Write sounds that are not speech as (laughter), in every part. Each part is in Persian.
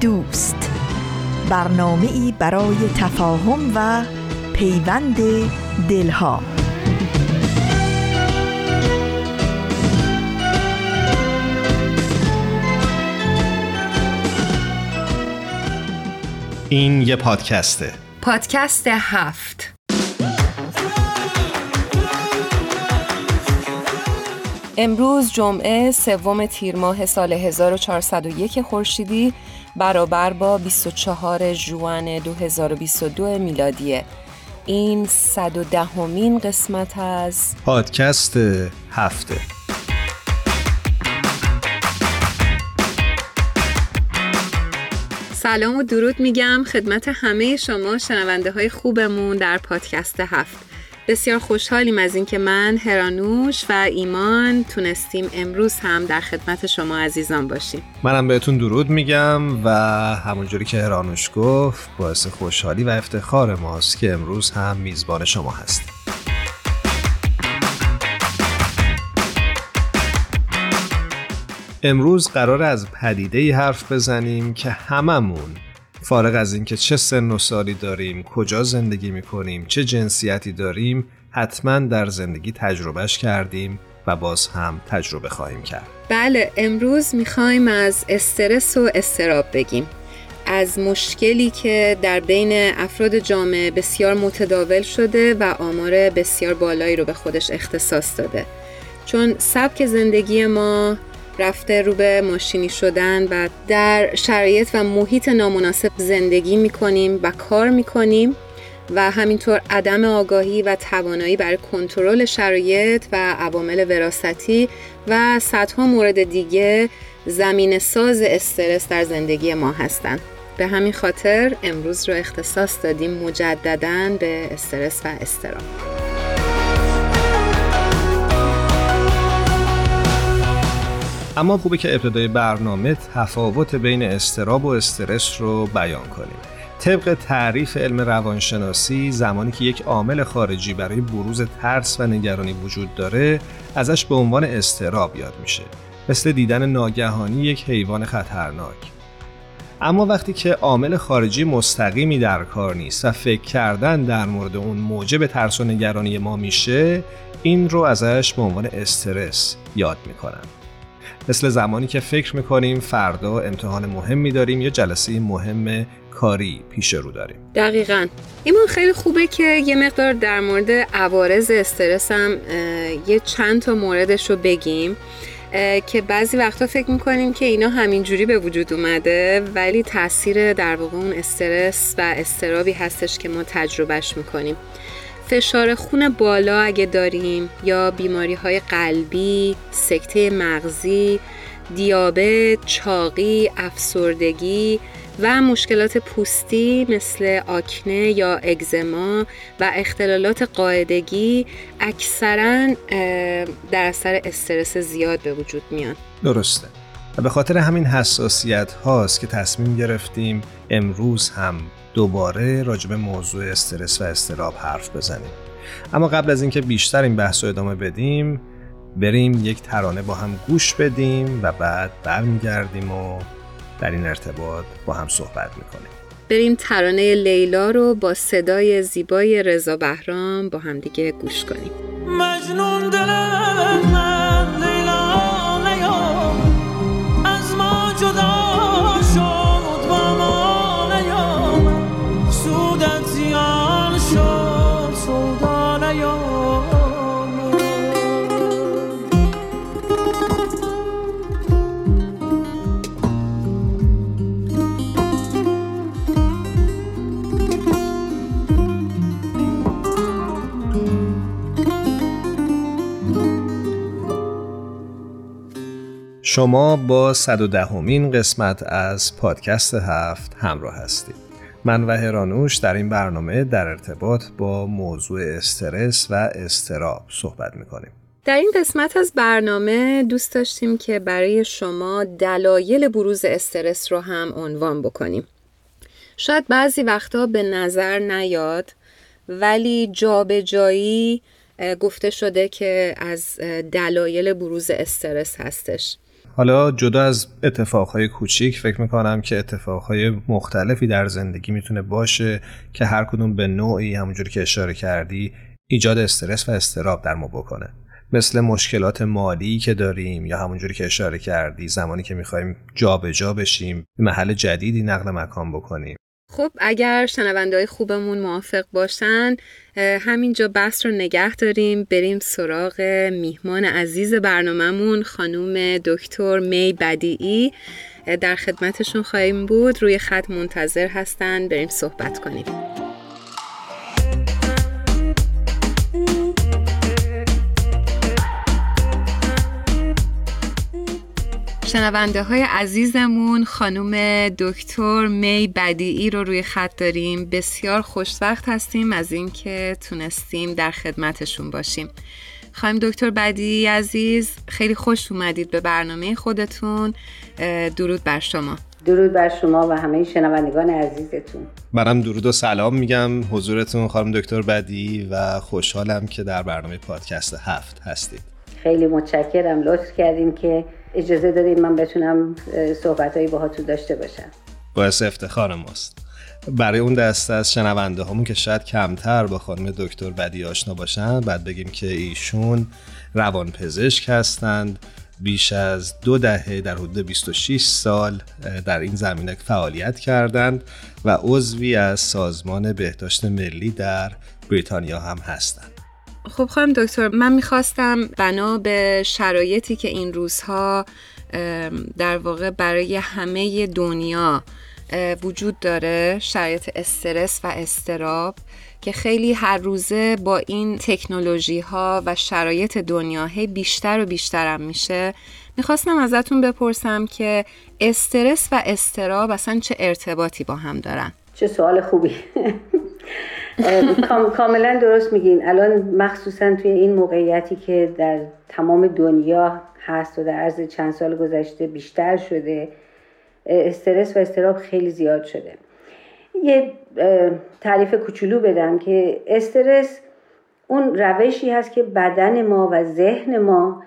دوست. برنامه ای برای تفاهم و پیوند دلها. این یه پادکسته. پادکست هفت. امروز جمعه سوم تیر ماه سال 1401 خورشیدی. برابر با 24 ژوئن 2022 میلادیه. این 110 همین قسمت از پادکست هفته. سلام و درود میگم خدمت همه شما شنونده های خوبمون در پادکست هفت. بسیار خوشحالیم از اینکه من هرانوش و ایمان تونستیم امروز هم در خدمت شما عزیزان باشیم. منم بهتون درود میگم و همونجوری که هرانوش گفت باعث خوشحالی و افتخار ماست که امروز هم میزبان شما هستیم. امروز قرار از پدیده ای حرف بزنیم که هممون فارغ از اینکه چه سن و سالی داریم کجا زندگی می‌کنیم چه جنسیتی داریم حتما در زندگی تجربهش کردیم و باز هم تجربه خواهیم کرد. بله امروز می‌خوایم از استرس و استراب بگیم. از مشکلی که در بین افراد جامعه بسیار متداول شده و آمار بسیار بالایی رو به خودش اختصاص داده. چون سبک زندگی ما رفته رو به ماشینی شدن و در شرایط و محیط نامناسب زندگی می‌کنیم و کار می‌کنیم و همینطور عدم آگاهی و توانایی برای کنترل شرایط و عوامل وراستی و صدها مورد دیگه زمین ساز استرس در زندگی ما هستند. به همین خاطر امروز رو اختصاص دادیم مجددا به استرس و استرام. اما خوبه که ابتدای برنامه تفاوت بین استراب و استرس رو بیان کنیم. طبق تعریف علم روانشناسی زمانی که یک عامل خارجی برای بروز ترس و نگرانی وجود داره ازش به عنوان استراب یاد میشه. مثل دیدن ناگهانی یک حیوان خطرناک. اما وقتی که عامل خارجی مستقیمی در کار نیست و فکر کردن در مورد اون موجب ترس و نگرانی ما میشه این رو ازش به عنوان استرس یاد می‌کنن. مثل زمانی که فکر می‌کنیم فردا امتحان مهمی داریم یا جلسه مهم کاری پیش رو داریم. دقیقا. ایمان خیلی خوبه که یه مقدار در مورد عوارض استرس هم یه چند تا موردش رو بگیم که بعضی وقتا فکر می‌کنیم که اینا همینجوری به وجود اومده ولی تاثیر در واقع اون استرس و استرابی هستش که ما تجربهش می‌کنیم. فشار خون بالا اگه داریم یا بیماری های قلبی، سکته مغزی، دیابت، چاقی، افسردگی و مشکلات پوستی مثل آکنه یا اگزما و اختلالات قاعدگی اکثرا در اثر استرس زیاد به وجود میان. درسته. و به خاطر همین حساسیت هاست که تصمیم گرفتیم امروز هم دوباره راجب موضوع استرس و استراب حرف بزنیم. اما قبل از اینکه بیشتر این بحث رو ادامه بدیم بریم یک ترانه با هم گوش بدیم و بعد برمیگردیم و در این ارتباط با هم صحبت می‌کنیم. بریم ترانه لیلا رو با صدای زیبای رضا بهرام با هم دیگه گوش کنیم. شما با 110 همین قسمت از پادکست هفت همراه هستید. من و هرانوش در این برنامه در ارتباط با موضوع استرس و استراب صحبت می‌کنیم. در این قسمت از برنامه دوست داشتیم که برای شما دلایل بروز استرس رو هم عنوان بکنیم. شاید بعضی وقتا به نظر نیاد ولی جابجایی گفته شده که از دلایل بروز استرس هستش. حالا جدا از اتفاقهای کوچیک فکر می‌کنم که اتفاقهای مختلفی در زندگی می‌تونه باشه که هر کدوم به نوعی همونجوری که اشاره کردی ایجاد استرس و استراب در ما بکنه. مثل مشکلات مالی که داریم یا همونجوری که اشاره کردی زمانی که می‌خوایم جابجا بشیم محل جدیدی نقل مکان بکنیم. خب اگر شنونده خوبمون موافق باشن همینجا بحث رو نگه داریم. بریم سراغ میهمان عزیز برنامهمون خانوم دکتر می بدیعی. در خدمتشون خواهیم بود. روی خط منتظر هستن. بریم صحبت کنیم. شنونده های عزیزمون خانم دکتر می بدیعی رو روی خط داریم. بسیار خوشوقت هستیم از اینکه تونستیم در خدمتشون باشیم. خانم دکتر بدیعی عزیز خیلی خوش اومدید به برنامه خودتون. درود بر شما. درود بر شما و همه شنوندگان عزیزتون. منم درود و سلام میگم حضورتون خانم دکتر بدی و خوشحالم که در برنامه پادکست هفت هستید. خیلی متشکرم. لطف کردیم که اجازه دادیم من بتونم صحبتهایی باهاتون داشته باشم. باعث افتخار ماست. برای اون دسته از شنونده همون که شاید کمتر با خانم دکتر بدی آشنا باشن بعد بگیم که ایشون روان پزشک هستند. بیش از دو دهه در حدود 26 سال در این زمینه فعالیت کردند و عضوی از سازمان بهداشت ملی در بریتانیا هم هستند. خب خانم دکتر من می‌خواستم بنا به شرایطی که این روزها در واقع برای همه دنیا وجود داره شرایط استرس و استراب که خیلی هر روزه با این تکنولوژی ها و شرایط دنیا بیشتر و بیشترم میشه. می‌خواستم ازتون بپرسم که استرس و استراب اصلا چه ارتباطی با هم دارن؟ چه سوال خوبی. کاملا درست میگین. الان مخصوصا توی این موقعیتی که در تمام دنیا هست و در عرض چند سال گذشته بیشتر شده استرس و استراب خیلی زیاد شده. یه تعریف کوچولو بدم که استرس اون روشی هست که بدن ما و ذهن ما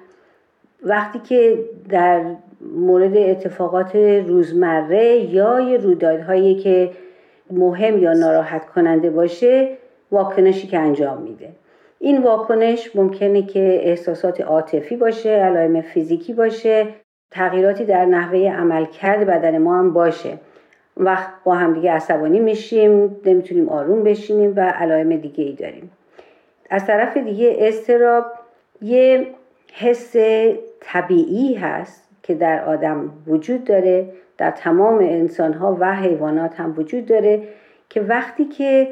وقتی که در مورد اتفاقات روزمره یا یه رویدادهایی که مهم یا ناراحت کننده باشه واکنشی که انجام میده. این واکنش ممکنه که احساسات عاطفی باشه علائم فیزیکی باشه تغییراتی در نحوه عملکرد بدن ما هم باشه. وقت با همدیگه عصبانی میشیم نمی‌تونیم آروم بشینیم و علائم دیگه ای داریم. از طرف دیگه استراب یه حس طبیعی هست که در آدم وجود داره. در تمام انسان ها و حیوانات هم وجود داره که وقتی که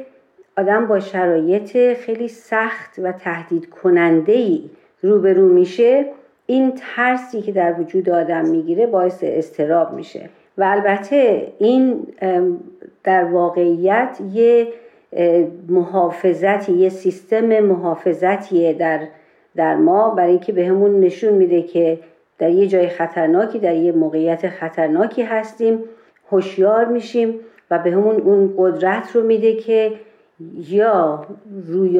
آدم با شرایط خیلی سخت و تهدید کننده ای روبرو میشه این ترسی که در وجود آدم می‌گیره باعث استراب میشه. و البته این در واقعیت یه محافظتی یه سیستم محافظتیه در در ما برای اینکه بهمون نشون میده که در یه جای خطرناکی در یه موقعیت خطرناکی هستیم هوشیار میشیم و به همون اون قدرت رو میده که یا روی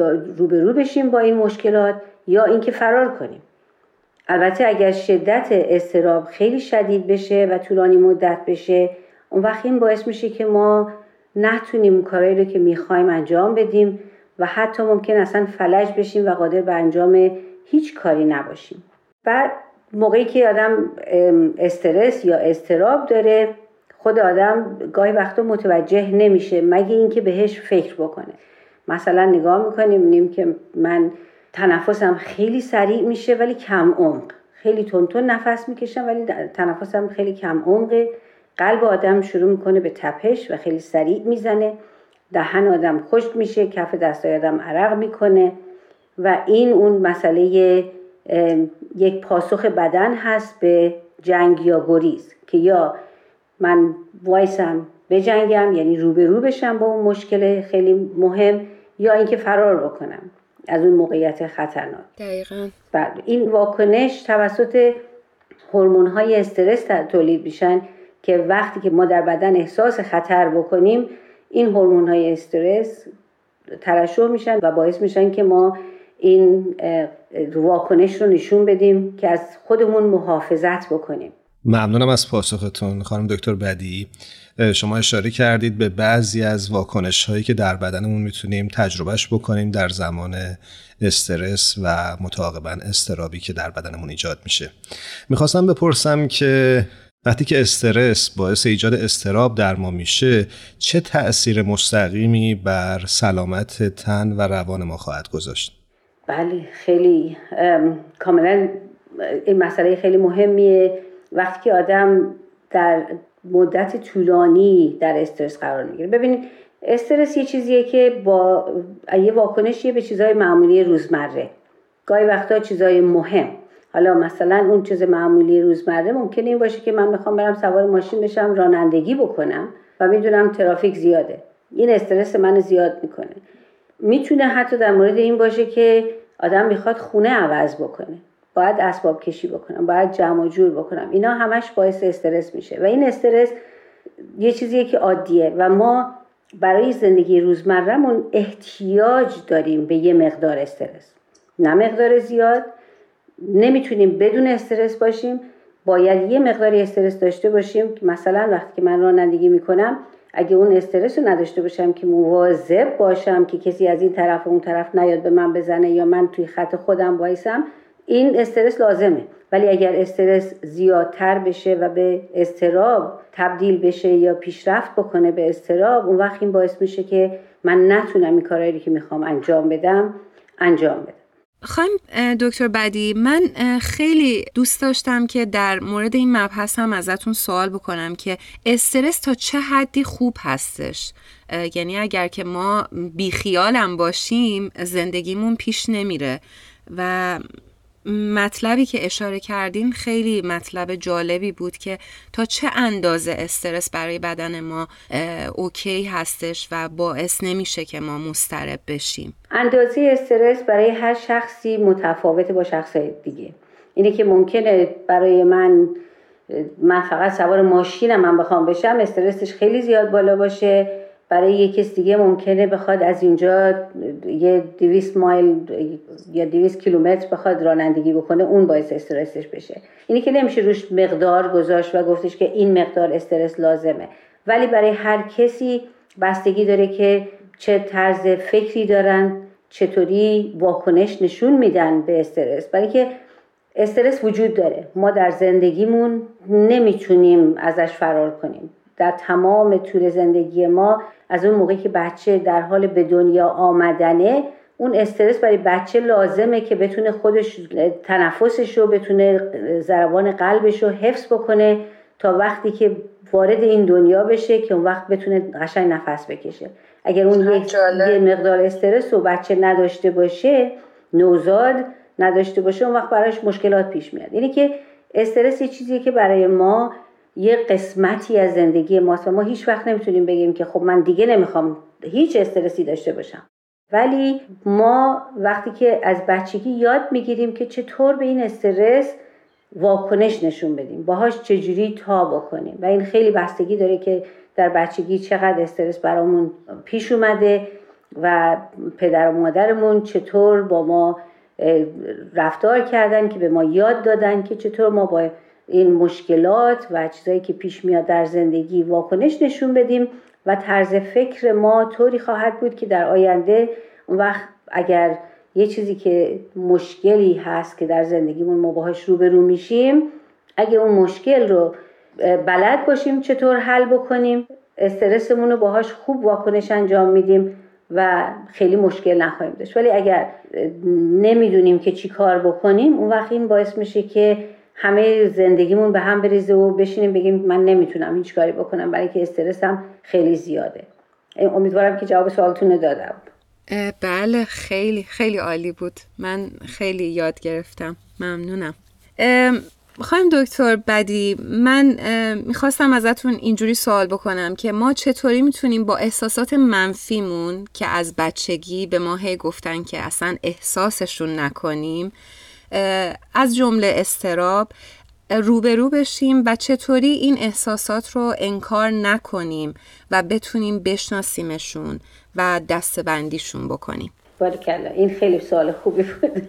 رو بشیم با این مشکلات یا اینکه فرار کنیم. البته اگر شدت استراب خیلی شدید بشه و طولانی مدت بشه اون وقت این باعث میشه که ما نتونیم کارهایی رو که می‌خوایم انجام بدیم و حتی ممکن اصلا فلج بشیم و قادر به انجام هیچ کاری نباشیم. بعد موقعی که آدم استرس یا استراب داره خود آدم گاهی وقتا متوجه نمیشه مگه اینکه بهش فکر بکنه. مثلا نگاه می‌کنیم می‌بینیم که من تنفسم خیلی سریع میشه ولی کم عمق. خیلی تون نفس می‌کشم ولی تنفسم خیلی کم عمقه قلب آدم شروع می‌کنه به تپش و خیلی سریع می‌زنه. دهن آدم خشک میشه کف دستای آدم عرق می‌کنه و این اون مسئله یک پاسخ بدن هست به جنگ یا گریز که یا من وایسم بجنگم یعنی روبرو بشم با اون مشکل خیلی مهم یا اینکه فرار بکنم از اون موقعیت خطرناک. دقیقا. بعد این واکنش توسط هورمون های استرس تولید میشن که وقتی که ما در بدن احساس خطر بکنیم این هورمون های استرس ترشح میشن و باعث میشن که ما این واکنش رو نشون بدیم که از خودمون محافظت بکنیم. ممنونم از پاسختون. خانم دکتر بدی شما اشاره کردید به بعضی از واکنش هایی که در بدنمون می‌تونیم تجربهش بکنیم در زمان استرس و متعاقبا استرابی که در بدنمون ایجاد میشه. می‌خواستم بپرسم که وقتی که استرس باعث ایجاد استراب در ما میشه چه تأثیر مستقیمی بر سلامت تن و روان ما خواهد گذاشت؟ بله خیلی کاملا این مسئله خیلی مهمیه. وقتی که آدم در مدت طولانی در استرس قرار می‌گیره. ببینید استرس یه چیزیه که با یه واکنشیه به چیزهای معمولی روزمره. گاهی وقتا چیزهای مهم. حالا مثلا اون چیز معمولی روزمره ممکنه این باشه که من می‌خوام برم سوار ماشین بشم رانندگی بکنم و می‌دونم ترافیک زیاده. این استرس من زیاد می‌کنه. می‌تونه حتی در مورد این باشه که آدم می‌خواد خونه عوض بکنه. باید اسباب کشی بکنم باید جمع و جور بکنم. اینا همش باعث استرس میشه. و این استرس یه چیزیه که عادیه. و ما برای زندگی روزمرهمون احتیاج داریم به یه مقدار استرس. نه مقدار زیاد. نمی‌تونیم بدون استرس باشیم. باید یه مقداری استرس داشته باشیم. که مثلا وقتی که من رانندگی می‌کنم اگه اون استرس رو نداشته باشم که مواظب باشم که کسی از این طرف و اون طرف نیاد به من بزنه یا من توی خط خودم وایسم این استرس لازمه. ولی اگر استرس زیادتر بشه و به استراب تبدیل بشه یا پیشرفت بکنه به استراب اون وقت این باعث میشه که من نتونم این کارهایی که می‌خوام انجام بدم انجام بدم. خواهیم دکتر بدی من خیلی دوست داشتم که در مورد این مبحث هم ازتون سوال بکنم که استرس تا چه حدی خوب هستش؟ یعنی اگر که ما بیخیالم باشیم زندگیمون پیش نمیره و مطلبی که اشاره کردین خیلی مطلب جالبی بود که تا چه اندازه استرس برای بدن ما اوکی هستش و باعث نمیشه که ما مسترب بشیم؟ اندازه استرس برای هر شخصی متفاوته با شخص دیگه. اینه که ممکنه برای من من فقط سوار ماشینم من بخوام بشم استرسش خیلی زیاد بالا باشه. برای یک کس دیگه ممکنه بخواد از اینجا یه دویست مایل یا دویست کیلومتر بخواد رانندگی بکنه اون باعث استرسش بشه. اینی که نمیشه روش مقدار گذاشت و گفتش که این مقدار استرس لازمه. ولی برای هر کسی بستگی داره که چه طرز فکری دارن چطوری واکنش نشون میدن به استرس. برای که استرس وجود داره. ما در زندگیمون نمی‌تونیم ازش فرار کنیم. در تمام طول زندگی ما از اون موقعی که بچه در حال به دنیا آمدنه اون استرس برای بچه لازمه که بتونه خودش تنفسش رو بتونه ضربان قلبش رو حفظ بکنه تا وقتی که وارد این دنیا بشه که اون وقت بتونه قشنگ نفس بکشه. اگر اون یه مقدار استرس رو بچه نداشته باشه نوزاد نداشته باشه اون وقت براش مشکلات پیش میاد. اینه که استرس یه چیزیه که برای ما یه قسمتی از زندگی ماست و ما هیچ وقت نمی‌تونیم بگیم که خب من دیگه نمی‌خوام هیچ استرسی داشته باشم. ولی ما وقتی که از بچگی یاد می‌گیریم که چطور به این استرس واکنش نشون بدیم باهاش چجوری تا بکنیم. و این خیلی بستگی داره که در بچگی چقدر استرس برامون پیش اومده و پدر و مادرمون چطور با ما رفتار کردن که به ما یاد دادن که چطور ما با این مشکلات و چیزایی که پیش میاد در زندگی واکنش نشون بدیم و طرز فکر ما طوری خواهد بود که در آینده اون وقت اگر یه چیزی که مشکلی هست که در زندگیمون ما باهاش روبرو میشیم اگه اون مشکل رو بلد باشیم چطور حل بکنیم استرسمون رو باهاش خوب واکنش انجام میدیم و خیلی مشکل نخواهیم داشت. ولی اگر نمی‌دونیم که چی کار بکنیم اون وقت این باعث میشه که همه زندگیمون به هم بریزه و بشینیم بگیم من نمی‌تونم هیچ کاری بکنم برای که استرسم خیلی زیاده. امیدوارم که جواب سوالتون دادم. بله خیلی خیلی عالی بود. من خیلی یاد گرفتم. ممنونم. خواهیم دکتر بدی من می‌خواستم ازتون اینجوری سوال بکنم که ما چطوری می‌تونیم با احساسات منفیمون که از بچگی به ما هی گفتن که اصلا احساسشون نکنیم از جمله استراب روبرو بشیم و چطوری این احساسات رو انکار نکنیم و بتونیم بشناسیمشون و دستبندیشون بکنیم. بارکلا این خیلی سوال خوبی بود.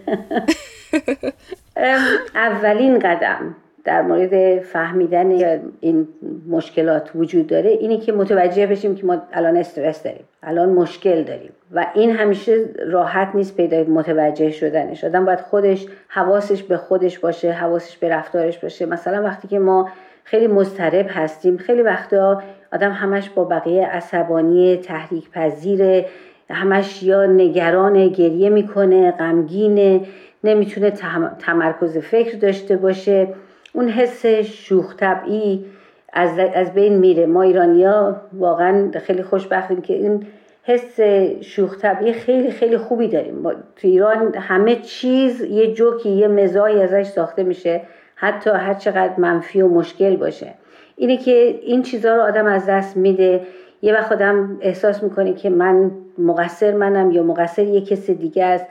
(laughs) اولین قدم. در مورد فهمیدن این مشکلات وجود داره اینه که متوجه بشیم که ما الان استرس داریم الان مشکل داریم و این همیشه راحت نیست پیدا متوجه شدنش. آدم باید خودش حواسش به خودش باشه حواسش به رفتارش باشه. مثلا وقتی که ما خیلی مضطرب هستیم خیلی وقتا آدم همش با بقیه عصبانی تحریک پذیر همش یا نگران گریه می‌کنه غمگینه نمی‌تونه تمرکز فکر داشته باشه. اون حس شوخ طبعی از, از بین میره. ما ایرانیا واقعا خیلی خوشبختیم که این حس شوخ طبعی خیلی خیلی خوبی داریم. تو ایران همه چیز یه جوکی یه مزایی ازش ساخته میشه. حتی هر چقدر منفی و مشکل باشه. اینه که این چیزها رو آدم از دست میده. یه وقت آدم احساس می‌کنه که من مقصر منم یا مقصر یه کس دیگه است.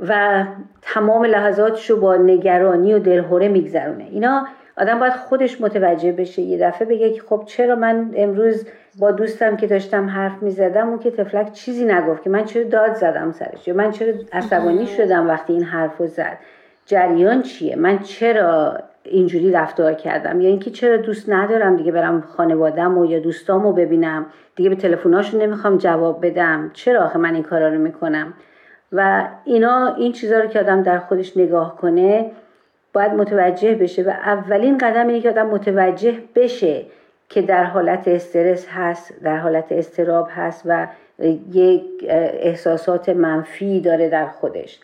و تمام لحظاتش رو با نگرانی و دلهوره میگذرونه. اینا آدم باید خودش متوجه بشه. یه دفعه بگه که خب چرا من امروز با دوستم که داشتم حرف می‌زدم اون که تفلک چیزی نگفت که من چرا داد زدم سرش؟ یا من چرا عصبانی شدم وقتی این حرف رو زد؟ جریان چیه؟ من چرا اینجوری رفتار کردم؟ یا اینکه چرا دوست ندارم دیگه برم خانوادم و یا دوستامو ببینم؟ دیگه به تلفناشون نمی‌خوام جواب بدم. چرا آخه من این کارا رو می‌کنم؟ و اینا این چیزها رو که آدم در خودش نگاه کنه باید متوجه بشه و اولین قدم اینه که آدم متوجه بشه که در حالت استرس هست در حالت استراب هست و یک احساسات منفی داره در خودش.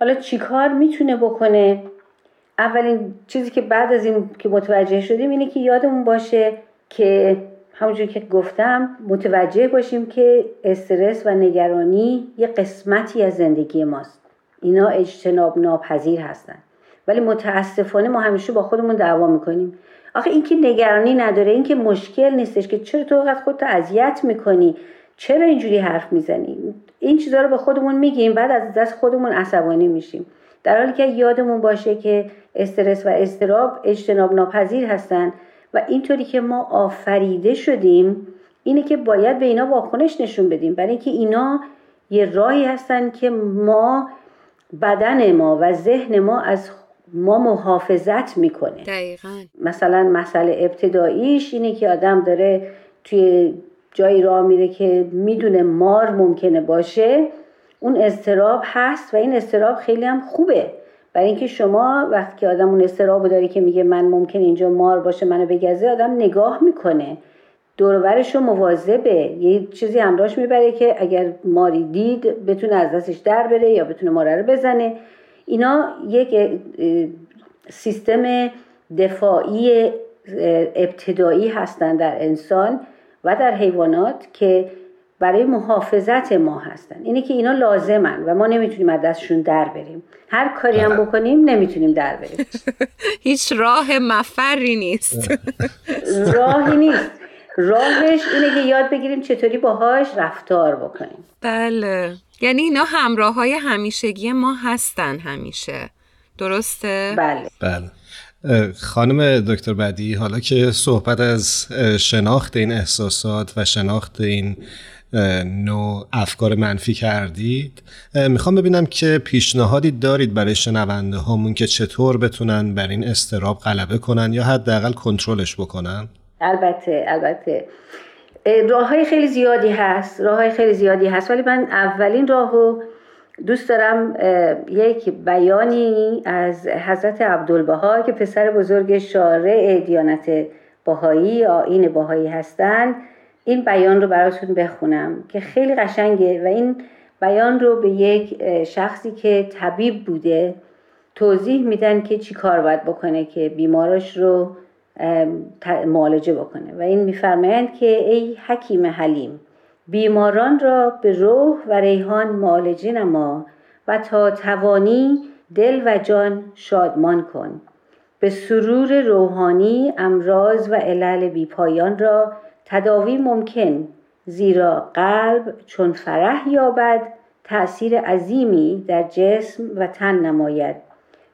حالا چیکار می‌تونه بکنه؟ اولین چیزی که بعد از این که متوجه شدیم اینه که یادمون باشه که همونجور که گفتم متوجه باشیم که استرس و نگرانی یه قسمتی از زندگی ماست. اینا اجتناب ناپذیر هستن. ولی متاسفانه ما همیشه با خودمون دعوا می‌کنیم. آخه اینکه نگرانی نداره اینکه مشکل نیستش که چرا تو وقت خودتو اذیت می‌کنی؟ چرا اینجوری حرف می‌زنی؟ این چیزها رو به خودمون میگیم بعد از دست خودمون عصبانی میشیم. در حالی که یادمون باشه که استرس و استراب اجتناب ناپذیر هستن. و اینطوری که ما آفریده شدیم اینه که باید به اینا واکنش نشون بدیم. برای اینکه اینا یه راهی هستن که ما بدن ما و ذهن ما از ما محافظت می‌کنه. دقیقا. مثلا مسئله ابتداییش اینه که آدم داره توی جایی راه میره که می‌دونه مار ممکنه باشه. اون استراب هست و این استراب خیلی هم خوبه. برای اینکه شما وقتی که آدم اون استرابو داره که میگه من ممکن اینجا مار باشه منو بگزه آدم نگاه می‌کنه. دورورش رو مواظبه. یه چیزی همراهش می‌بره که اگر ماری دید بتونه از دستش در بره یا بتونه ماره رو بزنه. اینا یک سیستم دفاعی ابتدایی هستند در انسان و در حیوانات که برای محافظت ما هستن. اینه که اینا لازمن و ما نمی‌تونیم از دستشون در بریم. هر کاری هم بکنیم نمی‌تونیم در بریم. (laughs) هیچ راه مفری نیست. راهی نیست. راهش اینه که یاد بگیریم چطوری باهاش رفتار بکنیم. بله. یعنی اینا همراه های همیشگی ما هستن همیشه. درسته؟ بله. بله. خانم دکتر بدی حالا که صحبت از شناخت این احساسات و شناخت این نوع افکار منفی کردید. می‌خوام ببینم که پیشنهادی دارید برای شنونده هامون که چطور بتونن بر این استراب غلبه کنن یا حداقل کنترلش بکنن؟ البته البته. راه های خیلی زیادی هست راه های خیلی زیادی هست ولی من اولین راهو دوست دارم یک بیانی از حضرت عبدالبها که پسر بزرگ شارع دیانت باهایی آین باهایی هستند این بیان رو براتون بخونم که خیلی قشنگه و این بیان رو به یک شخصی که طبیب بوده توضیح میدن که چی کار باید بکنه که بیمارش رو معالجه بکنه و این میفرمایند که ای حکیم حلیم بیماران را به روح و ریحان معالجه نما و تا توانی دل و جان شادمان کن. به سرور روحانی امراض و علل بیپایان را تداوی ممکن زیرا قلب چون فرح یابد تأثیر عظیمی در جسم و تن نماید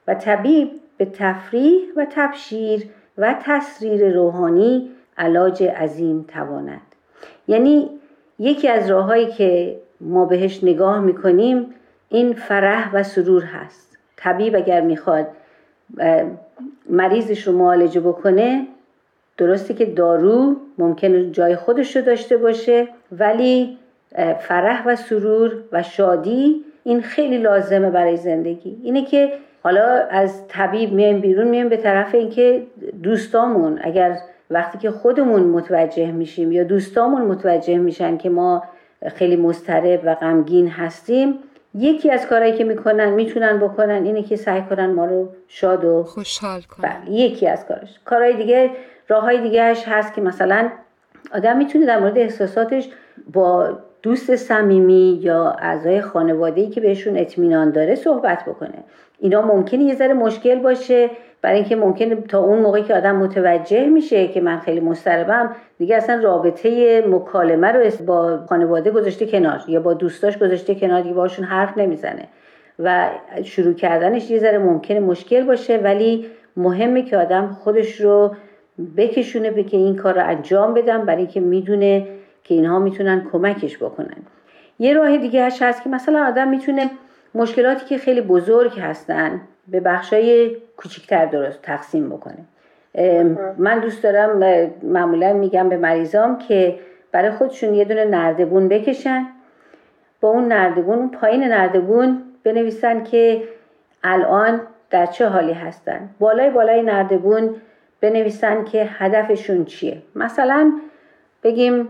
و طبیب به تفریح و تبشیر و تسریر روحانی علاج عظیم تواند. یعنی یکی از راههایی که ما بهش نگاه می‌کنیم این فرح و سرور هست. طبیب اگر می‌خواد مریضش رو معالجه بکنه درسته که دارو ممکنه جای خودش رو داشته باشه ولی فرح و سرور و شادی این خیلی لازمه برای زندگی. اینه که حالا از طبیب میایم بیرون میایم به طرف اینکه دوستامون اگر وقتی که خودمون متوجه میشیم یا دوستامون متوجه میشن که ما خیلی مضطرب و غمگین هستیم یکی از کارهایی که می‌کنن می‌تونن بکنن اینه که سعی کنن ما رو شاد و خوشحال کنن. بله، یکی از کارش. کارهای دیگه راه های دیگهش هست که مثلا آدم می‌تونه در مورد احساساتش با دوست صمیمی یا اعضای خانواده که بهشون اطمینان داره صحبت بکنه. اینا ممکنه یه ذره مشکل باشه برای اینکه ممکنه تا اون موقعی که آدم متوجه میشه که من خیلی مضطربم دیگه اصلا رابطه مکالمه رو با خانواده گذاشته کنار یا با دوستاش گذاشته کنار دیگه باشون حرف نمی‌زنه. و شروع کردنش یه ذره ممکنه مشکل باشه ولی مهمه که آدم خودش رو بکشونه به که این کار رو انجام بدم برای اینکه می‌دونه که اینها می‌تونن کمکش بکنن. یه راه دیگه هست که مثلا آدم می‌تونه مشکلاتی که خیلی بزرگ هستن به بخشای کوچیکتر درست تقسیم بکنه. من دوست دارم معمولا میگم به مریضام که برای خودشون یه دونه نردبون بکشن. با اون نردبون اون پایین نردبون بنویسن که الان در چه حالی هستن. بالای بالای نردبون بنویسن که هدفشون چیه. مثلا بگیم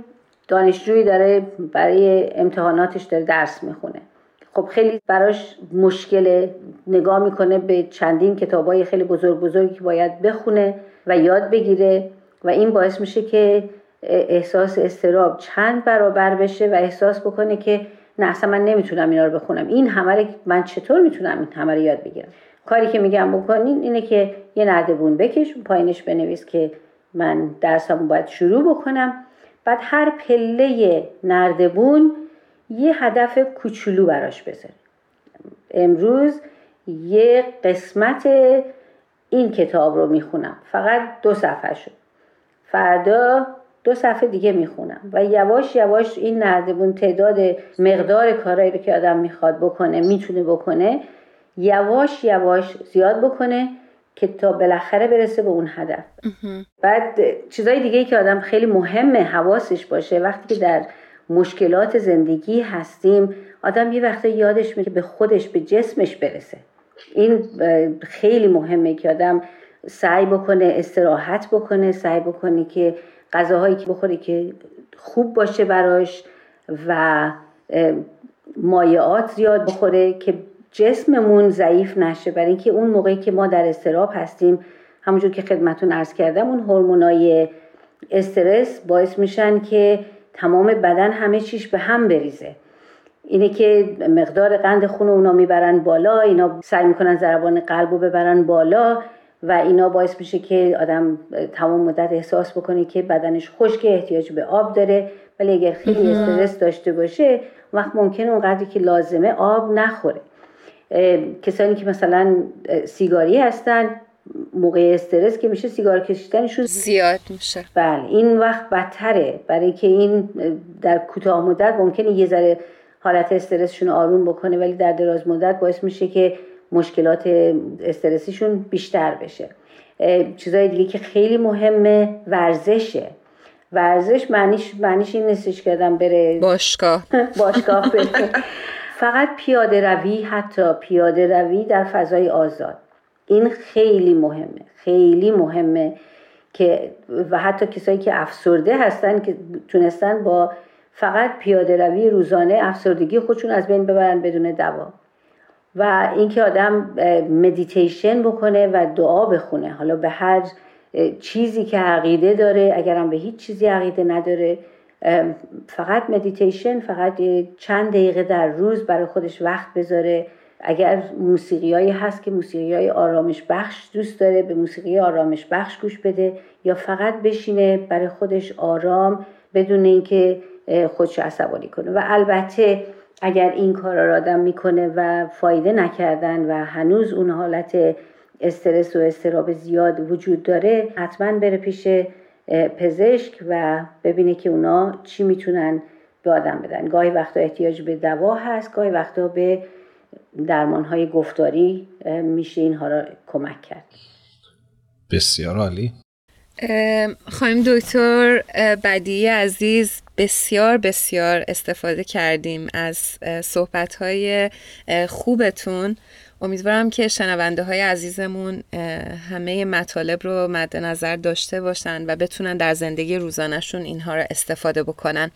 دانشجویی داره برای امتحاناتش داره درس می‌خونه. خب خیلی براش مشکل نگاه می‌کنه به چندین کتابای خیلی بزرگ بزرگی که باید بخونه و یاد بگیره و این باعث میشه که احساس استراب چند برابر بشه و احساس بکنه که نه اصلا من نمی‌تونم اینا رو بخونم. این همه من چطور می‌تونم این همه رو یاد بگیرم؟ کاری که میگم بکنین اینه که یه نردبون بکش پایینش بنویس که من درسمو باید شروع بکنم. بعد هر پله نردبون یه هدف کوچولو براش بذاره امروز یه قسمت این کتاب رو می‌خونم. فقط دو صفحه شد فردا دو صفحه دیگه می‌خونم. و یواش یواش این نردبون تعداد مقدار کارهایی رو که آدم می‌خواد بکنه می‌تونه بکنه یواش یواش زیاد بکنه که تا بالاخره برسه به اون هدف. بعد چیزای دیگه که آدم خیلی مهمه حواسش باشه وقتی که در مشکلات زندگی هستیم آدم یه وقته یادش میره به خودش به جسمش برسه. این خیلی مهمه که آدم سعی بکنه استراحت بکنه سعی بکنه که غذاهایی که بخوره که خوب باشه براش و مایعات زیاد بخوره که جسممون ضعیف نشه. برای اینکه اون موقعی که ما در استراب هستیم همونجور که خدمتون عرض کردم اون هورمونای استرس باعث میشن که تمام بدن همه چیش به هم بریزه. اینه که مقدار قند خون اونا می‌برن بالا اینا سعی می‌کنن ضربان قلب رو ببرن بالا و اینا باعث میشه که آدم تمام مدت احساس بکنه که بدنش خشک احتیاج به آب داره. ولی اگر خیلی استرس داشته باشه وقت ممکنه اونقدری که لازمه آب نخوره. کسانی که مثلا سیگاری هستن موقع استرس که میشه سیگار کشیدنشون زیاد. میشه. بله این وقت بدتره. برای که این در کوتاه مدت ممکنه یه ذره حالت استرسشون آروم بکنه ولی در دراز مدت باعث میشه که مشکلات استرسیشون بیشتر بشه. چیزای دیگه که خیلی مهمه ورزشه. ورزش معنیش معنیش این نیستش کردم بره باشگاه. (laughs) باشگاه بره. (laughs) فقط پیاده روی حتی پیاده روی در فضای آزاد. این خیلی مهمه خیلی مهمه که و حتی کسایی که افسرده هستن که تونستن با فقط پیاده روی روزانه افسردگی خودشون از بین ببرن بدون دوا. و اینکه آدم مدیتیشن بکنه و دعا بخونه. حالا به هر چیزی که عقیده داره اگرم به هیچ چیزی عقیده نداره فقط مدیتیشن فقط چند دقیقه در روز برای خودش وقت بذاره. اگر موسیقیایی هست که موسیقی های آرامش بخش دوست داره به موسیقی آرامش بخش گوش بده یا فقط بشینه برای خودش آرام بدون اینکه خودش عصبانی کنه. و البته اگر این کار را آدم می‌کنه و فایده نکردن و هنوز اون حالت استرس و استراب زیاد وجود داره حتما بره پیش پزشک و ببینه که اونا چی می‌تونن به آدم بدن. گاهی وقتا احتیاج به دوا هست گاهی وقتا به درمان های گفتاری میشه اینها را کمک کرد. بسیار عالی. خانم دکتر بدی عزیز بسیار بسیار استفاده کردیم از صحبت های خوبتون. امیدوارم که شنونده های عزیزمون همه مطالب رو مد نظر داشته باشن و بتونن در زندگی روزانهشون اینها رو استفاده بکنن.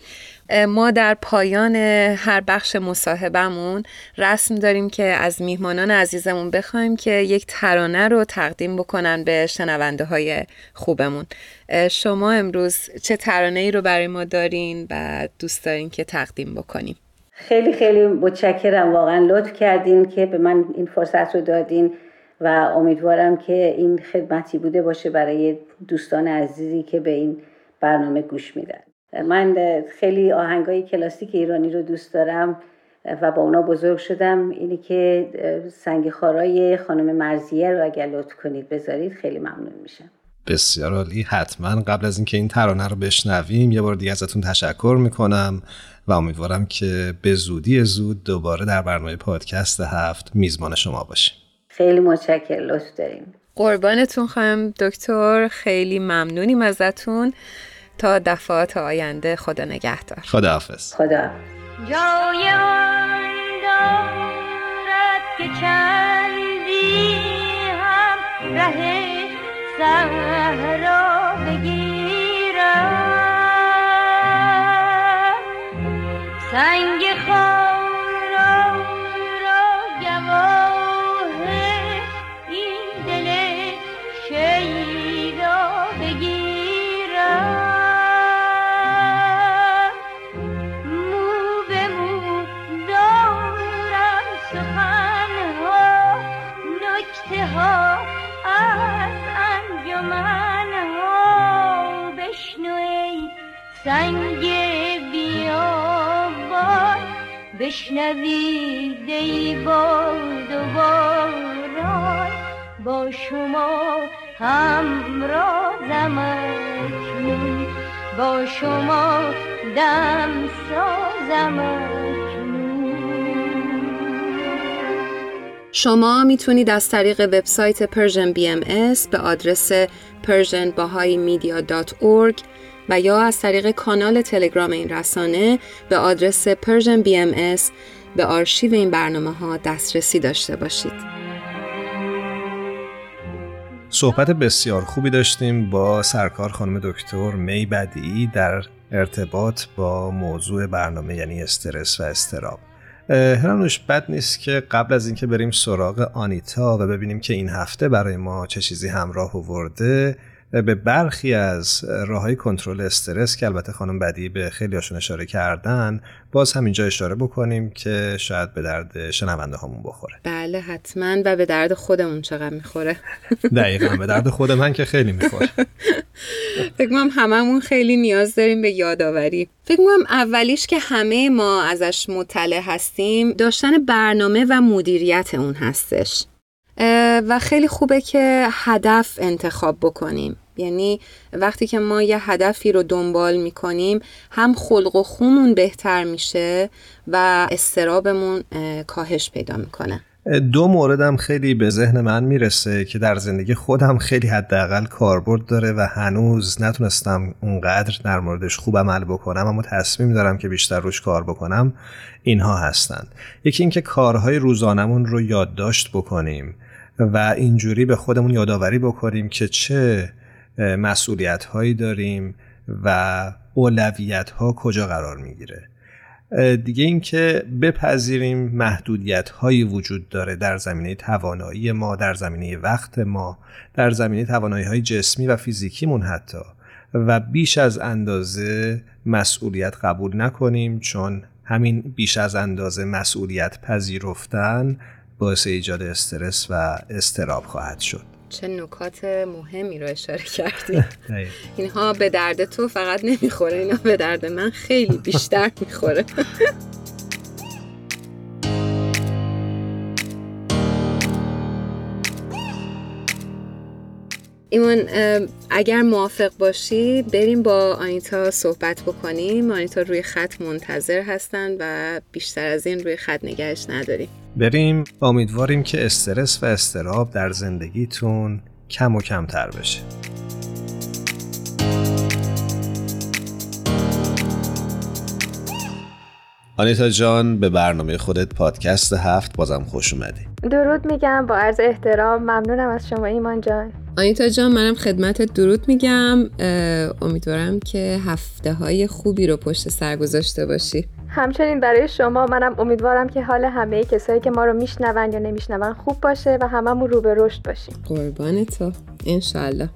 ما در پایان هر بخش مصاحبمون رسم داریم که از میهمانان عزیزمون بخوایم که یک ترانه رو تقدیم بکنن به شنونده های خوبمون شما امروز چه ترانه ای رو برای ما دارین و دوست دارین که تقدیم بکنیم؟ خیلی خیلی متشکرم. واقعا لطف کردین که به من این فرصت رو دادین و امیدوارم که این خدمتی بوده باشه برای دوستان عزیزی که به این برنامه گوش میدن. من خیلی آهنگای کلاسیک ایرانی رو دوست دارم و با اونا بزرگ شدم. اینی که سنگ خارای خانم مرزیه رو اگر لطف کنید بذارید خیلی ممنون میشم. بسیار عالی. حتما قبل از اینکه این ترانه رو بشنویم یه بار دیگه ازتون تشکر می‌کنم. و امیدوارم که به زودی زود دوباره در برنامه پادکست هفت میزبان شما باشیم. خیلی متشکر لطف داریم. قربانتون خواهم دکتر خیلی ممنونیم ازتون. تا دفعات آینده خدا نگهدار. خدا حافظ خدا جای که چندی هم ره صحرا سنگ خارا بشنوید ای باد و باران با شما همرازم اکنون. با شما دم سازم شما می‌تونید از طریق وبسایت پرژن بی ام به آدرس persianbahaimedia.org و یا از طریق کانال تلگرام این رسانه به آدرس Persian BMS به آرشیو این برنامه ها دسترسی داشته باشید. صحبت بسیار خوبی داشتیم با سرکار خانم دکتر می بدی در ارتباط با موضوع برنامه یعنی استرس و استراب هرانوش بد نیست که قبل از اینکه بریم سراغ آنیتا و ببینیم که این هفته برای ما چه چیزی همراه آورده به برخی از راه های کنترل استرس که البته خانم بدی به خیلی هاشون اشاره کردن باز همینجا اشاره بکنیم که شاید به درد شنونده هامون بخوره. بله حتما و به درد خودمون چقدر می‌خوره. دقیقا به درد خود من که خیلی می‌خوره. فکر کنم هممون خیلی نیاز داریم به یادآوری. فکر کنم اولیش که همه ما ازش مطلع هستیم داشتن برنامه و مدیریت اون هستش. و خیلی خوبه که هدف انتخاب بکنیم. یعنی وقتی که ما یه هدفی رو دنبال می‌کنیم هم خلق و خونمون بهتر میشه و استرابمون کاهش پیدا می‌کنه. دو موردم خیلی به ذهن من می‌رسه که در زندگی خودم خیلی حداقل کاربرد داره و هنوز نتونستم اونقدر در موردش خوب عمل بکنم اما تصمیم دارم که بیشتر روش کار بکنم. اینها هستند یکی اینکه کارهای روزانمون رو یادداشت بکنیم. و اینجوری به خودمون یادآوری بکنیم که چه مسئولیت هایی داریم و اولویت ها کجا قرار می‌گیره. دیگه اینکه بپذیریم محدودیت هایی وجود داره در زمینه توانایی ما در زمینه وقت ما در زمینه توانایی های جسمی و فیزیکیمون حتی. و بیش از اندازه مسئولیت قبول نکنیم چون همین بیش از اندازه مسئولیت پذیرفتن باعث ایجاد استرس و استراب خواهد شد. چه نکات مهمی رو اشاره کردی؟ (laughs) اینها به درد تو فقط نمی‌خوره اینا به درد من خیلی بیشتر می‌خوره. (laughs) ایمان اگر موافق باشی بریم با آنیتا صحبت بکنیم. آنیتا روی خط منتظر هستن و بیشتر از این روی خط نگهش نداریم. بریم. امیدواریم که استرس و استراب در زندگیتون کم و کمتر بشه. آنیتا جان به برنامه خودت پادکست هفت بازم خوش اومدی. درود میگم با عرض احترام. ممنونم از شما ایمان جان. آنیتا جان منم خدمت درود میگم. امیدوارم که هفته های خوبی رو پشت سر گذاشته باشی. همچنین برای شما منم امیدوارم که حال همه کسایی که ما رو میشنون یا نمیشنون خوب باشه و هممون رو به رشد باشیم. قربان تو انشالله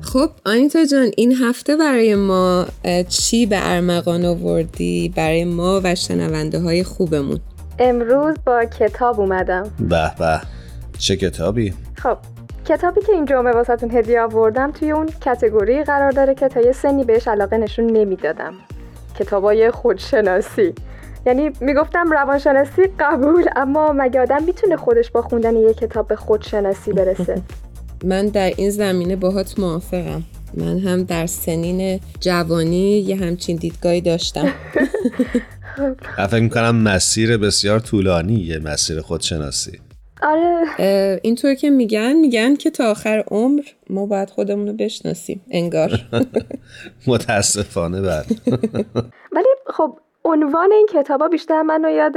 خب آنیتا جان این هفته برای ما چی به ارمغان آوردی؟ برای ما و شنونده های خوبمون. امروز با کتاب اومدم. به به. چه کتابی؟ خب کتابی که این جمعه واسهتون هدیه آوردم توی اون کتگوری قرار داره که تا یه سنی بهش علاقه نشون نمی‌دادم. کتابای خودشناسی. یعنی می‌گفتم روانشناسی قبول اما مگه آدم می‌تونه خودش با خوندن یه کتاب به خودشناسی برسه؟ (laughs) من در این زمینه باهات موافقم. من هم در سنین جوانی یه همچین دیدگاهی داشتم. (laughs) فکر می‌کنم مسیر بسیار طولانی یه مسیر خودشناسی. آره. اینطور که میگن میگن که تا آخر عمر ما باید خودمون رو بشناسیم انگار. (laughs) متاسفانه بله. (laughs) ولی خب عنوان این کتابا بیشتر منو یاد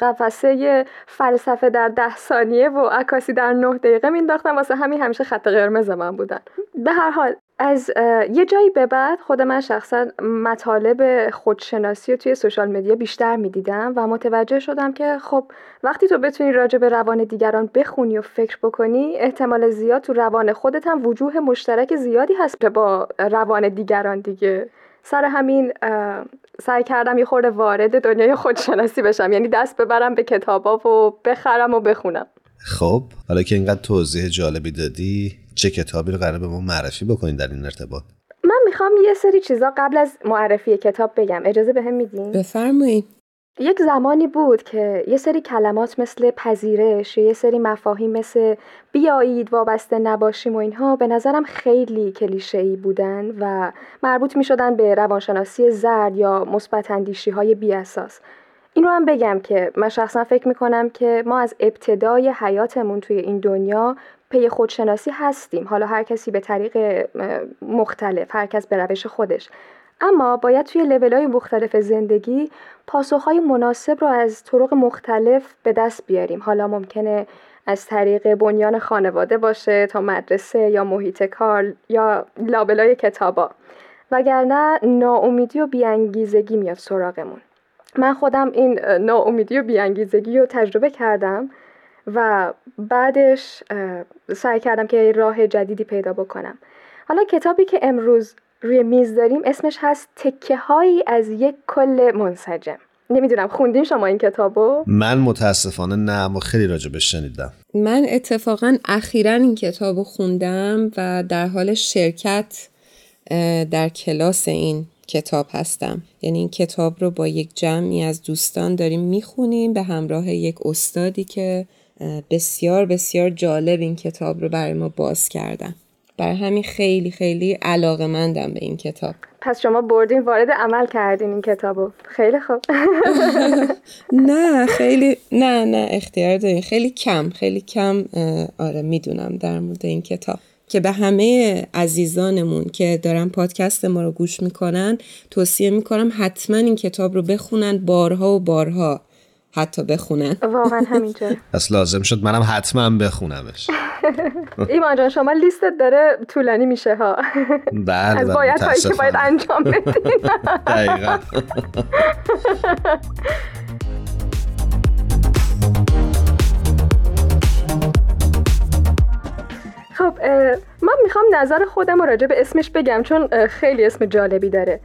قفسه فلسفه در ده ثانیه و عکاسی در نه دقیقه مینداختم واسه همین همیشه خط قرمز من بودن. به هر حال از یه جایی به بعد خود من شخصا مطالب خودشناسی رو توی سوشال مدیا بیشتر می‌دیدم و متوجه شدم که خب وقتی تو بتونی راجع به روان دیگران بخونی و فکر بکنی احتمال زیاد تو روان خودت هم وجوه مشترک زیادی هست با روان دیگران دیگه. سر همین سعی کردم یه خورده وارد دنیای خودشناسی بشم یعنی دست ببرم به کتابا و بخرم و بخونم. خب حالا که اینقدر توضیح جالبی دادی چه کتابی رو قرار به ما معرفی بکنین در این ارتباط من می‌خوام یه سری چیزا قبل از معرفی کتاب بگم اجازه به هم میدین؟ بفرمایید یک زمانی بود که یه سری کلمات مثل پذیرش یه سری مفاهیم مثل بیایید وابسته نباشیم و اینها به نظرم خیلی کلیشه‌ای بودن و مربوط می شدن به روانشناسی زرد یا مثبت اندیشی های بی اساس. این رو هم بگم که من شخصا فکر می کنم که ما از ابتدای حیاتمون توی این دنیا پی خودشناسی هستیم. حالا هر کسی به طریق مختلف هر کس به روش خودش. اما باید توی های مختلف زندگی پاسخهای مناسب رو از طرق مختلف به دست بیاریم. حالا ممکنه از طریق بنیان خانواده باشه تا مدرسه یا محیط کار یا لابلای کتابا. وگرنه ناامیدی و بیانگیزگی میاد سراغمون. من خودم این ناامیدی و بیانگیزگی رو تجربه کردم. و بعدش سعی کردم که راه جدیدی پیدا بکنم. حالا کتابی که امروز روی میز داریم اسمش هست تکه هایی از یک کل منسجم. نمی‌دونم خوندین شما این کتابو؟ من متاسفانه نه اما خیلی راجبش شنیدم. من اتفاقا اخیرا این کتابو خوندم و در حال شرکت در کلاس این کتاب هستم. یعنی این کتاب رو با یک جمعی از دوستان داریم می‌خونیم به همراه یک استادی که بسیار بسیار جالب این کتاب رو برای ما باز کردن. برای همین خیلی خیلی علاقه مندم به این کتاب. پس شما بردین وارد عمل کردین این کتابو. خیلی خوب. (laughs) نه خیلی نه نه اختیار دارین. خیلی کم خیلی کم آره می‌دونم در مورد این کتاب. که به همه عزیزانمون که دارن پادکست ما رو گوش می‌کنن توصیه می‌کنم حتما این کتاب رو بخونن بارها و بارها. حتی بخونن واقعا همینطور (laughs) پس لازم شد منم حتما بخونمش. (laughs) ایمان جان شما لیستت داره طولانی میشه ها. (laughs) بله از باید هایی که باید انجام بدین. دقیقا. خب من می‌خوام نظر خودم راجع به اسمش بگم چون خیلی اسم جالبی داره.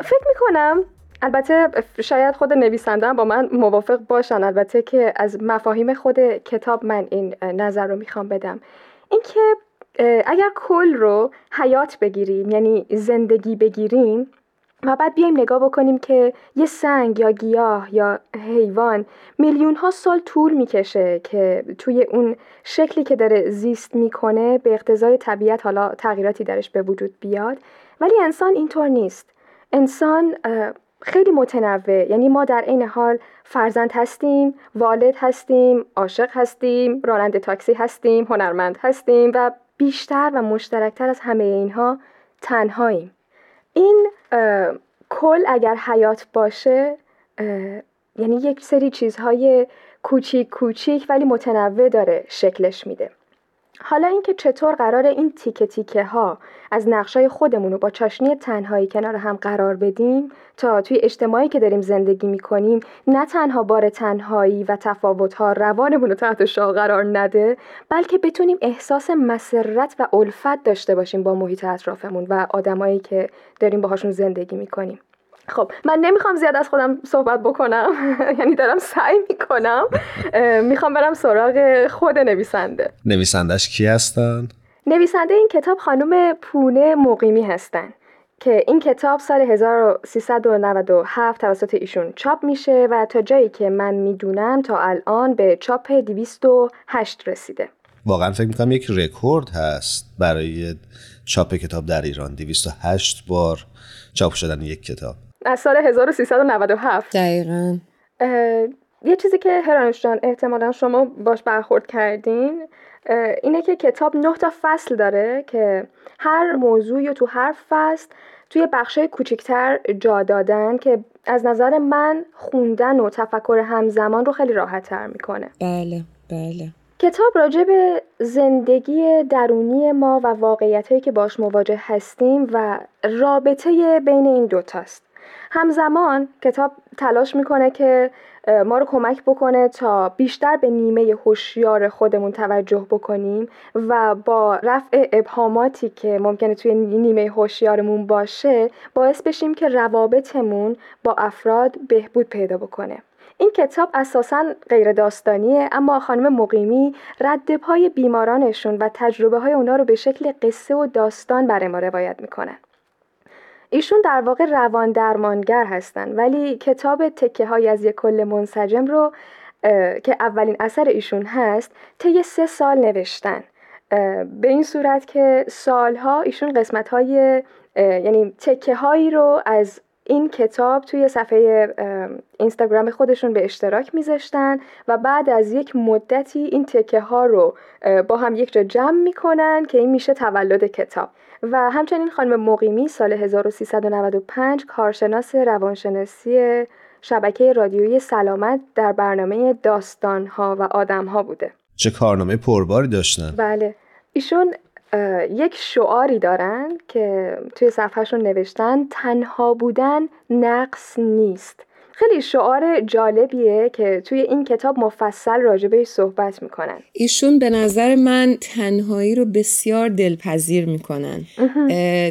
فکر می‌کنم البته شاید خود نویسنده با من موافق باشن. البته که از مفاهیم خود کتاب من این نظر رو می‌خوام بدم. اینکه اگر کل رو حیات بگیریم یعنی زندگی بگیریم و بعد بیایم نگاه بکنیم که یه سنگ یا گیاه یا حیوان میلیون ها سال طول می‌کشه که توی اون شکلی که داره زیست می‌کنه به اقتضای طبیعت حالا تغییراتی درش به وجود بیاد. ولی انسان اینطور نیست. انسان خیلی متنوع. یعنی ما در عین حال فرزند هستیم والد هستیم عاشق هستیم راننده تاکسی هستیم هنرمند هستیم و بیشتر و مشترکتر از همه اینها تنهاییم. این کل اگر حیات باشه یعنی یک سری چیزهای کوچیک کوچیک ولی متنوع داره شکلش میده. حالا اینکه چطور قرار این تیکه تیکه ها از نقشای خودمون رو با چاشنی تنهایی کنار هم قرار بدیم تا توی اجتماعی که داریم زندگی می‌کنیم نه تنها بار تنهایی و تفاوت ها روانمون رو تحت شاه قرار نده بلکه بتونیم احساس مسرت و الفت داشته باشیم با محیط اطرافمون و آدمایی که داریم باهاشون زندگی می‌کنیم. خب من نمی‌خوام زیاد از خودم صحبت بکنم. (laughs) یعنی دارم سعی می‌کنم. می‌خوام برم سراغ خود نویسنده. نویسندش کی هستن؟ نویسنده این کتاب خانم پونه مقیمی هستن که این کتاب سال 1397 توسط ایشون چاپ میشه و تا جایی که من می‌دونم تا الان به چاپ 208 رسیده. واقعا فکر می‌کنم یک رکورد هست برای چاپ کتاب در ایران. 208 بار چاپ شدن یک کتاب. از سال 1397 دقیقا. یه چیزی که هرانش جان احتمالا شما باش برخورد کردین اینه که کتاب نه تا فصل داره که هر موضوعی تو هر فصل توی بخشای کوچکتر جا دادن که از نظر من خوندن و تفکر همزمان رو خیلی راحت تر می‌کنه. بله بله. کتاب راجع به زندگی درونی ما و واقعیت هایی که باش مواجه هستیم و رابطه بین این دوتاست. همزمان کتاب تلاش می‌کنه که ما رو کمک بکنه تا بیشتر به نیمه هوشیار خودمون توجه بکنیم و با رفع ابهاماتی که ممکنه توی نیمه هوشیارمون باشه باعث بشیم که روابطمون با افراد بهبود پیدا بکنه. این کتاب اساسا غیر داستانیه اما خانم مقیمی رد پای بیمارانشون و تجربه های اونا رو به شکل قصه و داستان برای ما روایت می‌کنن ایشون در واقع روان درمانگر هستن ولی کتاب تکه های از یک کل منسجم رو که اولین اثر ایشون هست طی سه سال نوشتن. به این صورت که سالها ایشون قسمت های یعنی تکه هایی رو از این کتاب توی صفحه اینستاگرام خودشون به اشتراک میذاشتن و بعد از یک مدتی این تکه ها رو با هم یک جا جمع می‌کنن که این میشه تولد کتاب. و همچنین خانم مقیمی سال 1395 کارشناس روانشناسی شبکه رادیویی سلامت در برنامه داستان ها و آدم ها بوده. چه کارنامه پرباری داشتن. بله. ایشون یک شعاری دارن که توی صفحهشون نوشتن تنها بودن نقص نیست. خیلی شعار جالبیه که توی این کتاب مفصل راجبه صحبت می‌کنن. ایشون به نظر من تنهایی رو بسیار دلپذیر می‌کنن.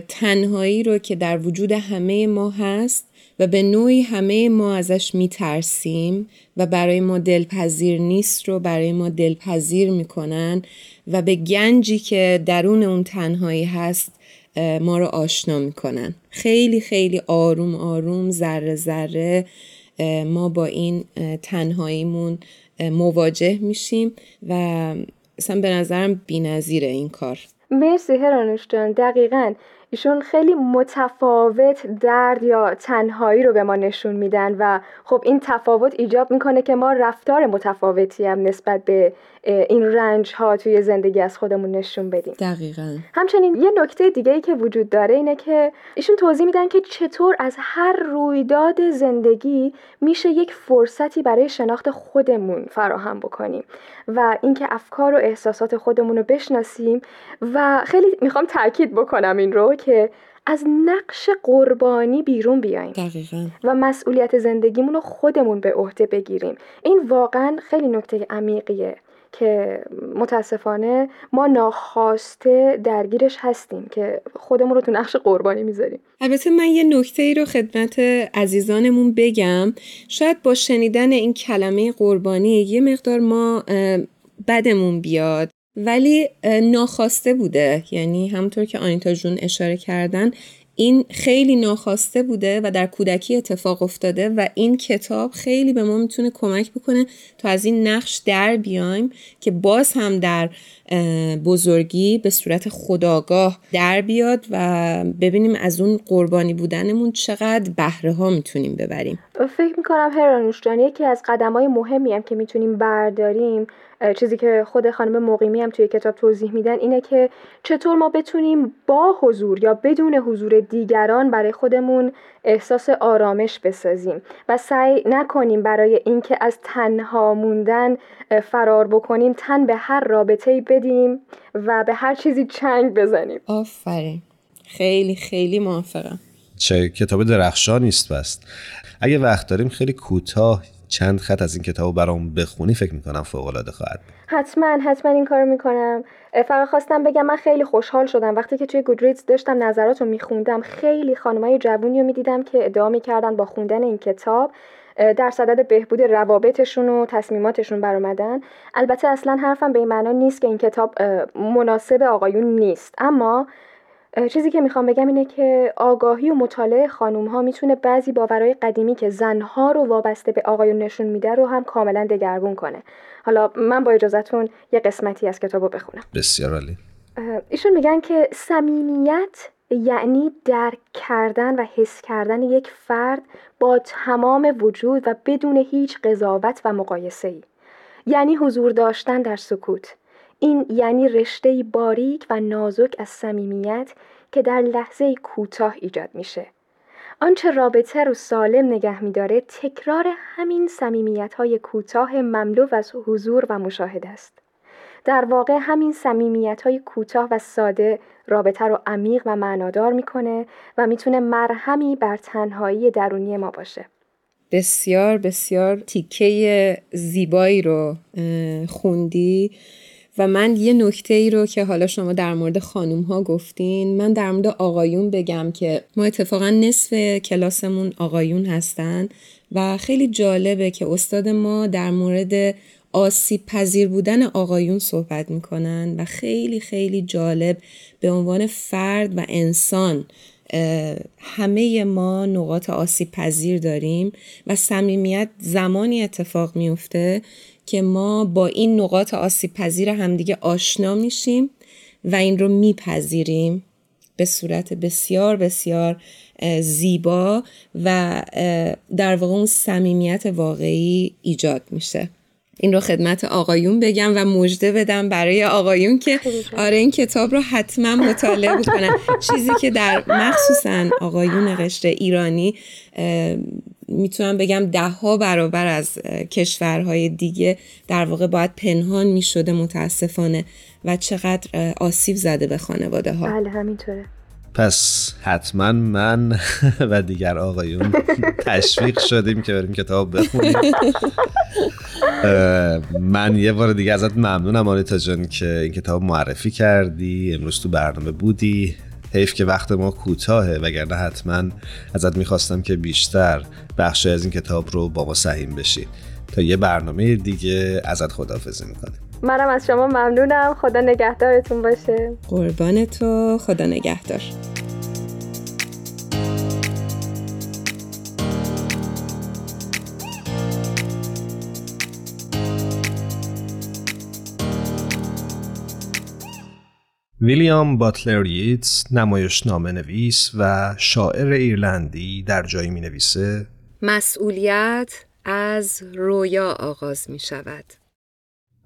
تنهایی رو که در وجود همه ما هست و به نوعی همه ما ازش میترسیم و برای ما دلپذیر نیست رو برای ما دلپذیر می‌کنن. و به گنجی که درون اون تنهایی هست ما رو آشنا می‌کنن. خیلی خیلی آروم آروم ذره ذره ما با این تنهاییمون مواجه میشیم و اصلا به نظرم بینظیره این کار. مرسی هرانوش جان. دقیقا. ایشون خیلی متفاوت درد یا تنهایی رو به ما نشون میدن و خب این تفاوت ایجاب می‌کنه که ما رفتار متفاوتی هم نسبت به این رنج ها توی زندگی از خودمون نشون بدیم. دقیقا. همچنین یه نکته دیگه ای که وجود داره اینه که ایشون توضیح میدن که چطور از هر رویداد زندگی میشه یک فرصتی برای شناخت خودمون فراهم بکنیم و اینکه افکار و احساسات خودمون رو بشناسیم و خیلی می‌خوام تاکید بکنم این رو که از نقش قربانی بیرون بیایم دقیقا. و مسئولیت زندگیمون رو خودمون به عهده بگیریم. این واقعا خیلی نکته عمیقیه. که متاسفانه ما ناخواسته درگیرش هستیم که خودمون رو تو نقش قربانی می‌ذاریم. البته من یه نکته ای رو خدمت عزیزانمون بگم. شاید با شنیدن این کلمه قربانی یه مقدار ما بدمون بیاد. ولی ناخواسته بوده. یعنی همونطور که آنیتا جون اشاره کردن این خیلی ناخواسته بوده و در کودکی اتفاق افتاده و این کتاب خیلی به ما می‌تونه کمک بکنه تا از این نقش در بیایم که باز هم در بزرگی به صورت خداگاه در بیاد و ببینیم از اون قربانی بودنمون چقدر بهره ها می‌تونیم ببریم. فکر می‌کنم هرانوش جان یکی از قدم های مهمی هم که می‌تونیم برداریم چیزی که خود خانم مقیمی هم توی کتاب توضیح میدن اینه که چطور ما بتونیم با حضور یا بدون حضور دیگران برای خودمون احساس آرامش بسازیم و سعی نکنیم برای اینکه از تنها موندن فرار بکنیم تن به هر رابطه بدیم و به هر چیزی چنگ بزنیم. آفرین. خیلی خیلی موافقم. چه کتاب درخشان نیست بست اگه وقت داریم خیلی کوتاه چند خط از این کتاب برام بخونی فکر می‌کنم فوق العاده خواهد حتما حتما این کارو می‌کنم. فقط خواستم بگم من خیلی خوشحال شدم. وقتی که توی گودریدز داشتم نظرات رو میخوندم خیلی خانمای جوونی رو می‌دیدم که ادعا می‌کردن با خوندن این کتاب در صدد بهبود روابطشون و تصمیماتشون برآمدن. البته اصلا حرفم به این معنا نیست که این کتاب مناسب آقایون نیست. اما چیزی که می‌خوام بگم اینه که آگاهی و مطالعه خانوم ها می‌تونه بعضی باورهای قدیمی که زنها رو وابسته به آقایون نشون میده رو هم کاملا دگرگون کنه. حالا من با اجازهتون یه قسمتی از کتاب رو بخونم. بسیار عالی. ایشون میگن که صمیمیت یعنی درک کردن و حس کردن یک فرد با تمام وجود و بدون هیچ قضاوت و مقایسه ای. یعنی حضور داشتن در سکوت. این یعنی رشته باریک و نازک از صمیمیت که در لحظه کوتاه ایجاد میشه. آنچه رابطه رو سالم نگه میداره تکرار همین صمیمیت های کوتاه مملو از حضور و مشاهده است. در واقع همین صمیمیت های کوتاه و ساده رابطه رو عمیق و معنادار می‌کنه و می‌تونه مرهمی بر تنهایی درونی ما باشه. بسیار بسیار تیکه زیبایی رو خوندی و من یه نکته ای رو که حالا شما در مورد خانوم ها گفتین من در مورد آقایون بگم که ما اتفاقا نصف کلاسمون آقایون هستن و خیلی جالبه که استاد ما در مورد آسیب پذیر بودن آقایون صحبت می‌کنن و خیلی خیلی جالب به عنوان فرد و انسان همه ما نقاط آسیب پذیر داریم و صمیمیت زمانی اتفاق میفته که ما با این نقاط آسیب پذیر همدیگه آشنا میشیم و این رو میپذیریم به صورت بسیار بسیار زیبا و در واقع اون صمیمیت واقعی ایجاد میشه. این رو خدمت آقایون بگم و مژده بدم برای آقایون که آره این کتاب رو حتما مطالعه بکنن. چیزی که در مخصوصا آقایون قشر ایرانی می‌تونم بگم ده ها برابر از کشورهای دیگه در واقع باید پنهان می‌شده متاسفانه و چقدر آسیب زده به خانواده ها بله همینطوره. پس حتما من (laughs) و دیگر آقایون (laughs) تشویق شدیم که بریم کتاب بخونیم. (laughs) من یه بار دیگه ازت ممنونم آنیتا جان که این کتاب معرفی کردی. امروز تو برنامه بودی. حیف که وقت ما کوتاهه وگرنه حتما ازت می‌خواستم که بیشتر بخشی از این کتاب رو با ما سهیم بشی. تا یه برنامه دیگه ازت خداحافظی می‌کنیم. منم از شما ممنونم. خدا نگهدارتون باشه. قربان تو. خدا نگهدار. ویلیام باتلر ییتس نمایش نویس و شاعر ایرلندی در جایی می نویسه مسئولیت از رویا آغاز می شود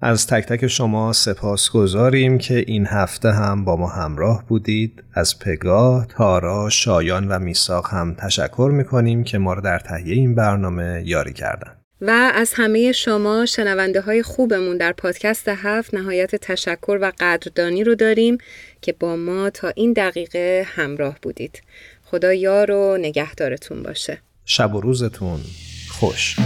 از تک تک شما سپاس گذاریم که این هفته هم با ما همراه بودید. از پگاه، تارا، شایان و میساق هم تشکر می‌کنیم که ما را در تهیه این برنامه یاری کردن. و از همه شما شنونده های خوبمون در پادکست هفت نهایت تشکر و قدردانی رو داریم که با ما تا این دقیقه همراه بودید. خدا یار و نگهدارتون باشه. شب و روزتون خوش.